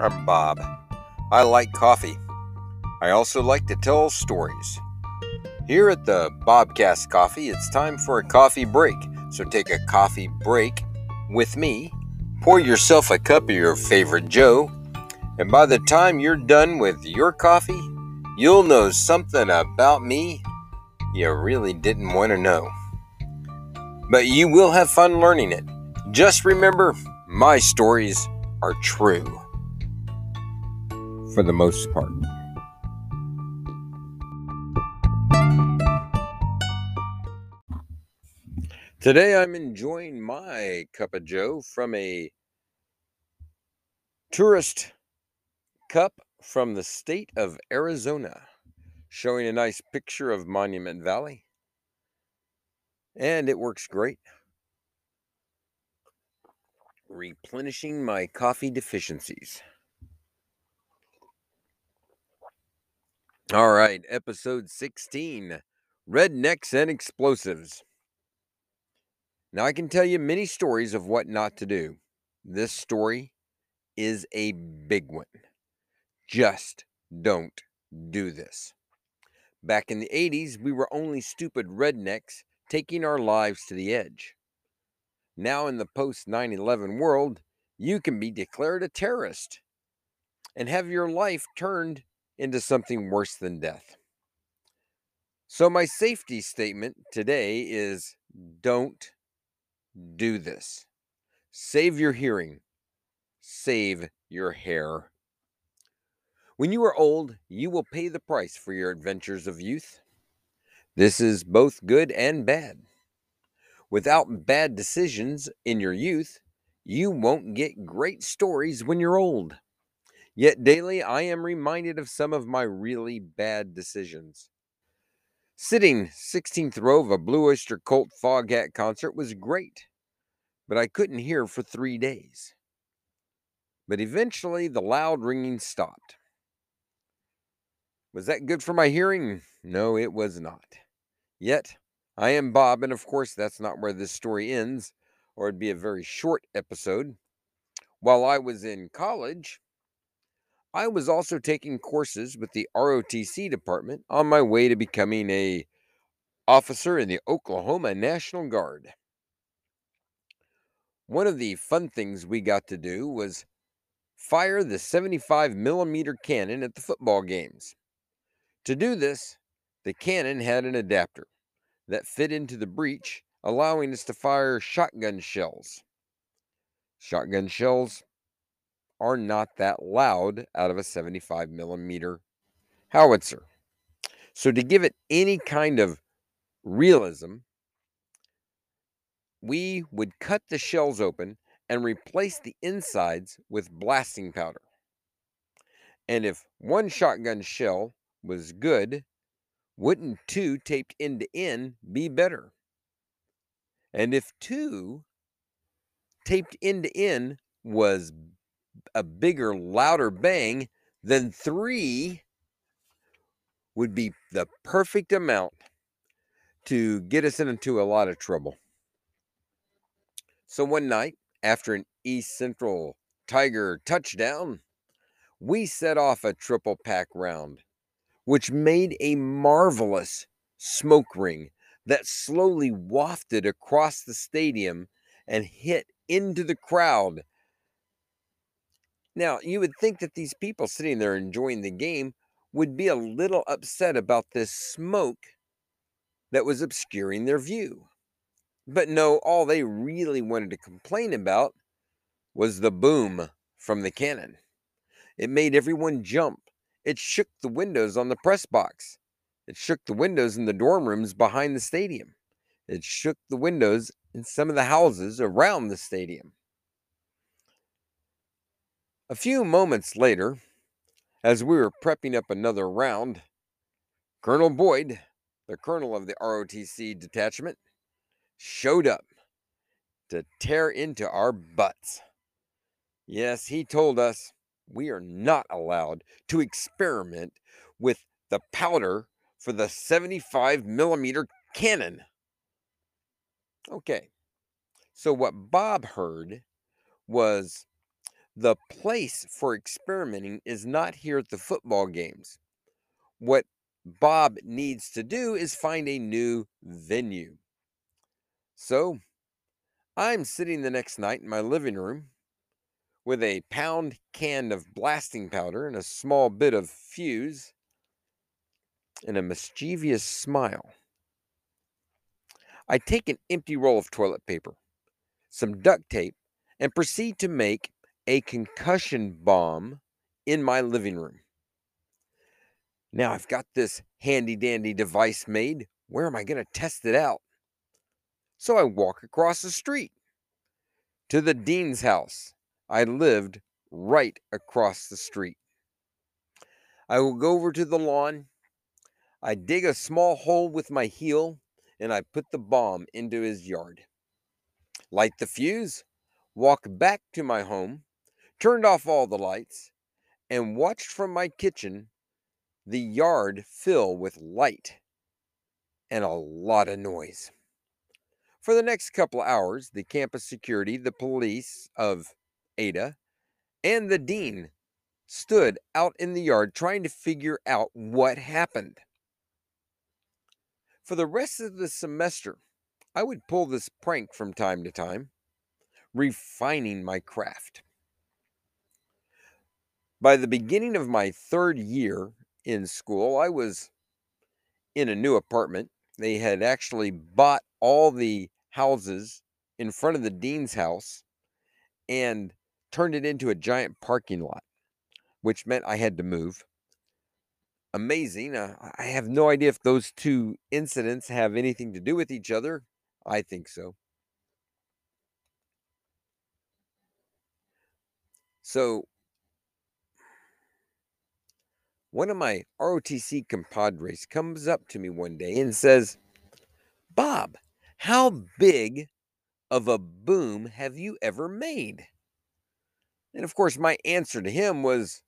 I'm Bob. I like coffee. I also like to tell stories. Here at the Bobcast Coffee, it's time for a coffee break. So take a coffee break with me, pour yourself a cup of your favorite Joe, and by the time you're done with your coffee, you'll know something about me you really didn't want to know. But you will have fun learning it. Just remember, my stories are true. For the most part. Today I'm enjoying my cup of joe from a tourist cup from the state of Arizona, showing a nice picture of Monument Valley. And it works great. Replenishing my coffee deficiencies. All right, episode 16 Rednecks and Explosives. Now, I can tell you many stories of what not to do. This story is a big one. Just don't do this. Back in the 80s, we were only stupid rednecks taking our lives to the edge. Now, in the post 9 11 world, you can be declared a terrorist and have your life turned into something worse than death. So, my safety statement today is don't do this. Save your hearing, save your hair. When you are old, you will pay the price for your adventures of youth. This is both good and bad. Without bad decisions in your youth, you won't get great stories when you're old. Yet daily I am reminded of some of my really bad decisions. Sitting 16th row of a Blue Oyster Cult Foghat concert was great, but I couldn't hear for three days. But eventually the loud ringing stopped. Was that good for my hearing? No, it was not. Yet, I am Bob, and of course, that's not where this story ends, or it'd be a very short episode. While I was in college, I was also taking courses with the ROTC department on my way to becoming a officer in the Oklahoma National Guard. One of the fun things we got to do was fire the 75 millimeter cannon at the football games. To do this, the cannon had an adapter that fit into the breech, allowing us to fire shotgun shells. Shotgun shells are not that loud out of a 75 millimeter howitzer. So, to give it any kind of realism, we would cut the shells open and replace the insides with blasting powder. And if one shotgun shell was good, wouldn't two taped end to end be better? And if two taped end to end was a bigger, louder bang, then three would be the perfect amount to get us into a lot of trouble. So one night, after an East Central Tiger touchdown, we set off a triple pack round, which made a marvelous smoke ring that slowly wafted across the stadium and hit into the crowd now, you would think that these people sitting there enjoying the game would be a little upset about this smoke that was obscuring their view. But no, all they really wanted to complain about was the boom from the cannon. It made everyone jump. It shook the windows on the press box. It shook the windows in the dorm rooms behind the stadium. It shook the windows in some of the houses around the stadium. A few moments later, as we were prepping up another round, Colonel Boyd, the colonel of the ROTC detachment, showed up to tear into our butts. Yes, he told us we are not allowed to experiment with the powder for the 75 millimeter cannon. Okay, so what Bob heard was The place for experimenting is not here at the football games. What Bob needs to do is find a new venue. So I'm sitting the next night in my living room with a pound can of blasting powder and a small bit of fuse and a mischievous smile. I take an empty roll of toilet paper, some duct tape, and proceed to make a concussion bomb in my living room. Now I've got this handy dandy device made. Where am I going to test it out? So I walk across the street to the dean's house. I lived right across the street. I will go over to the lawn. I dig a small hole with my heel and I put the bomb into his yard. Light the fuse, walk back to my home, turned off all the lights, and watched from my kitchen the yard fill with light and a lot of noise. For the next couple hours, the campus security, the police of Ada, and the dean stood out in the yard trying to figure out what happened. For the rest of the semester, I would pull this prank from time to time, refining my craft. By the beginning of my third year in school, I was in a new apartment. They had actually bought all the houses in front of the dean's house and turned it into a giant parking lot, which meant I had to move. Amazing. Uh, I have no idea if those two incidents have anything to do with each other. I think so. So, one of my ROTC compadres comes up to me one day and says, Bob, how big of a boom have you ever made? And of course, my answer to him was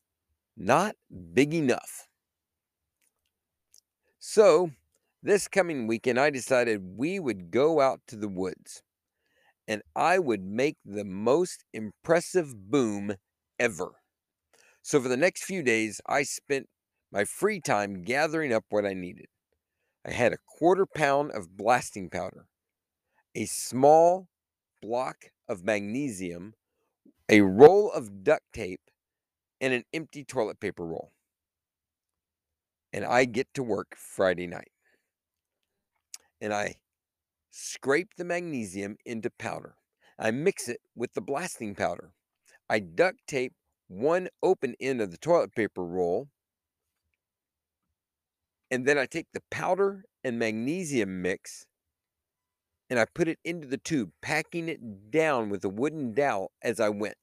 not big enough. So, this coming weekend, I decided we would go out to the woods and I would make the most impressive boom ever. So, for the next few days, I spent my free time gathering up what I needed. I had a quarter pound of blasting powder, a small block of magnesium, a roll of duct tape, and an empty toilet paper roll. And I get to work Friday night. And I scrape the magnesium into powder. I mix it with the blasting powder. I duct tape one open end of the toilet paper roll. And then I take the powder and magnesium mix and I put it into the tube, packing it down with a wooden dowel as I went.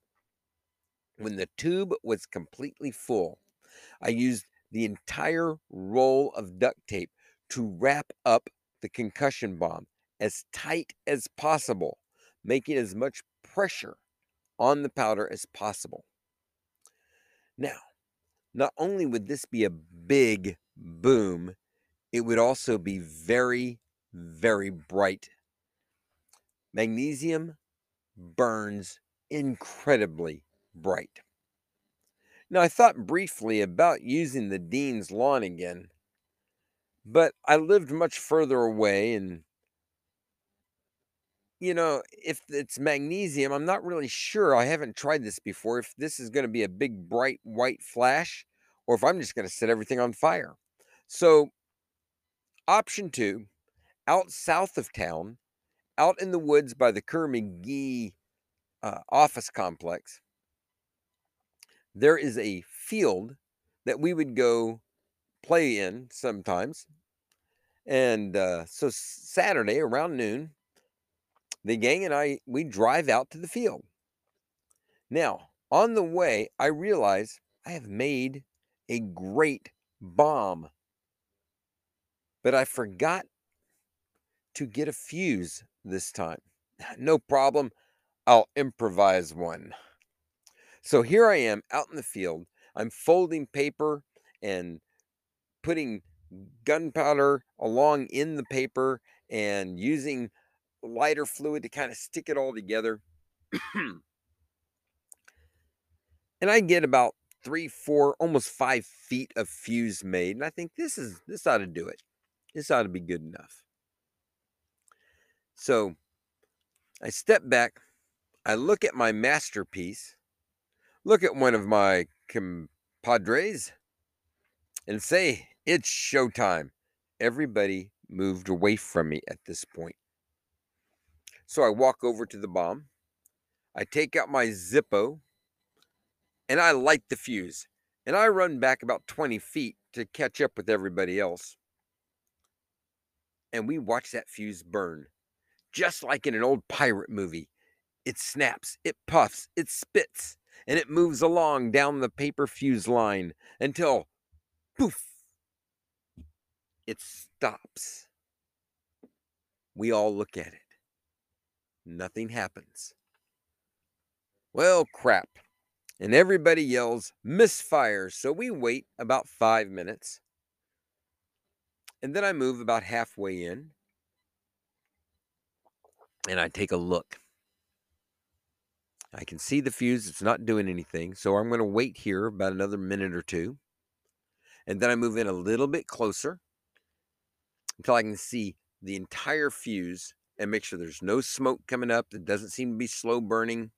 When the tube was completely full, I used the entire roll of duct tape to wrap up the concussion bomb as tight as possible, making as much pressure on the powder as possible. Now, not only would this be a big boom, it would also be very, very bright Magnesium burns incredibly bright. Now, I thought briefly about using the Dean's lawn again, but I lived much further away. And, you know, if it's magnesium, I'm not really sure. I haven't tried this before. If this is going to be a big, bright white flash, or if I'm just going to set everything on fire. So, option two out south of town, out in the woods by the Kerr McGee uh, office complex, there is a field that we would go play in sometimes. And uh, so Saturday around noon, the gang and I, we drive out to the field. Now, on the way, I realize I have made a great bomb, but I forgot to get a fuse this time. No problem. I'll improvise one. So here I am out in the field. I'm folding paper and putting gunpowder along in the paper and using lighter fluid to kind of stick it all together. And I get about three, four, almost five feet of fuse made. And I think this is this ought to do it. This ought to be good enough. So I step back, I look at my masterpiece, look at one of my compadres, and say, It's showtime. Everybody moved away from me at this point. So I walk over to the bomb. I take out my Zippo and I light the fuse. And I run back about 20 feet to catch up with everybody else. And we watch that fuse burn just like in an old pirate movie. It snaps, it puffs, it spits, and it moves along down the paper fuse line until poof, it stops. We all look at it. Nothing happens. Well, crap. And everybody yells, misfire. So we wait about five minutes. And then I move about halfway in and I take a look. I can see the fuse, it's not doing anything. So I'm going to wait here about another minute or two. And then I move in a little bit closer until I can see the entire fuse and make sure there's no smoke coming up. that doesn't seem to be slow burning.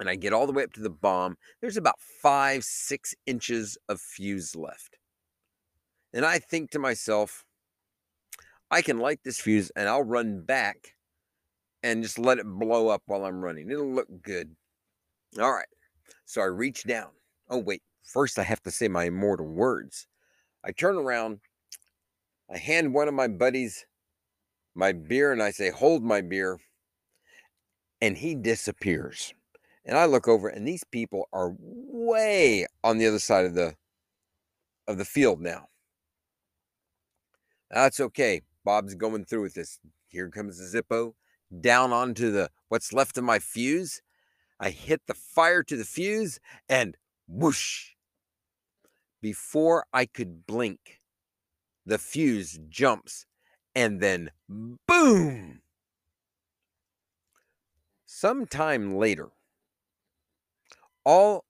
And I get all the way up to the bomb. There's about five, six inches of fuse left. And I think to myself, I can light this fuse and I'll run back and just let it blow up while I'm running. It'll look good. All right. So I reach down. Oh, wait. First, I have to say my immortal words. I turn around. I hand one of my buddies my beer and I say, Hold my beer. And he disappears. And I look over and these people are way on the other side of the of the field now. That's okay. Bob's going through with this. Here comes the Zippo down onto the what's left of my fuse. I hit the fire to the fuse and whoosh. Before I could blink, the fuse jumps and then boom. Sometime later, all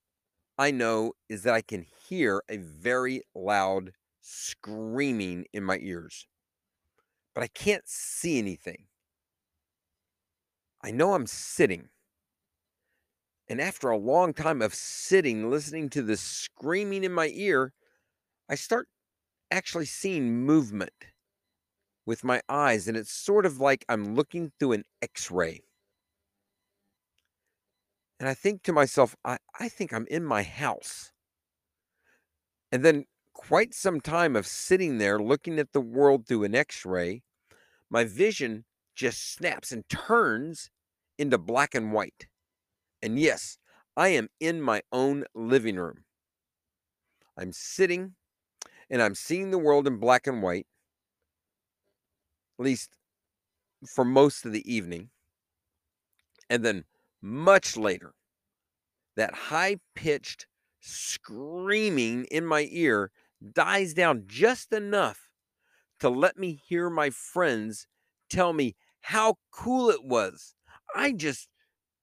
I know is that I can hear a very loud screaming in my ears but I can't see anything. I know I'm sitting. And after a long time of sitting, listening to the screaming in my ear, I start actually seeing movement with my eyes. And it's sort of like I'm looking through an x ray. And I think to myself, I, I think I'm in my house. And then quite some time of sitting there looking at the world through an x ray, my vision just snaps and turns into black and white. And yes, I am in my own living room. I'm sitting and I'm seeing the world in black and white, at least for most of the evening. And then much later, that high pitched screaming in my ear dies down just enough to let me hear my friends tell me how cool it was. I just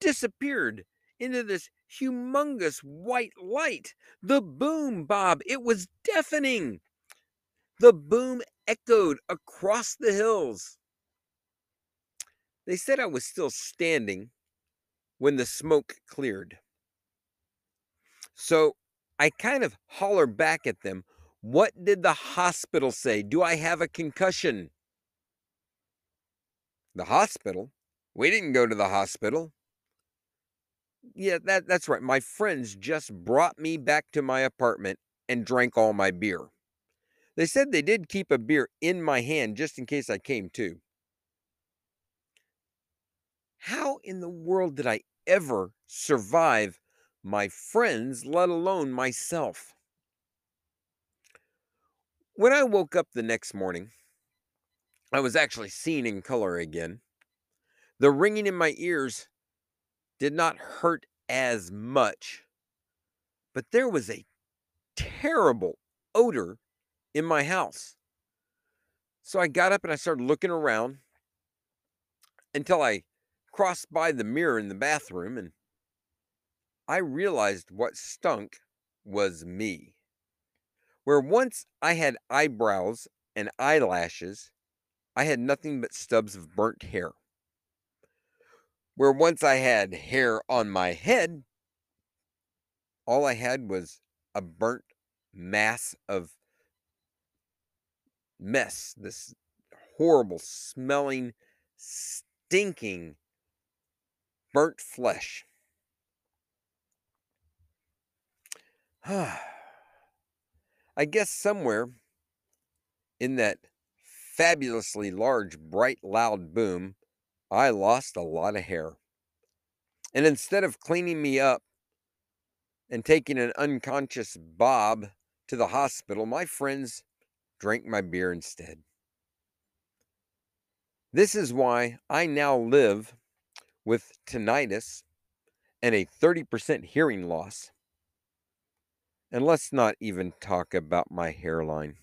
disappeared into this humongous white light. The boom, Bob, it was deafening. The boom echoed across the hills. They said I was still standing when the smoke cleared. So I kind of holler back at them what did the hospital say? Do I have a concussion? The hospital? We didn't go to the hospital. Yeah, that, that's right. My friends just brought me back to my apartment and drank all my beer. They said they did keep a beer in my hand just in case I came to. How in the world did I ever survive my friends, let alone myself? When I woke up the next morning, I was actually seen in color again. The ringing in my ears did not hurt as much, but there was a terrible odor in my house. So I got up and I started looking around until I crossed by the mirror in the bathroom and I realized what stunk was me. Where once I had eyebrows and eyelashes, I had nothing but stubs of burnt hair. Where once I had hair on my head, all I had was a burnt mass of mess, this horrible smelling, stinking burnt flesh. I guess somewhere in that fabulously large, bright, loud boom, I lost a lot of hair. And instead of cleaning me up and taking an unconscious Bob to the hospital, my friends drank my beer instead. This is why I now live with tinnitus and a 30% hearing loss. And let's not even talk about my hairline.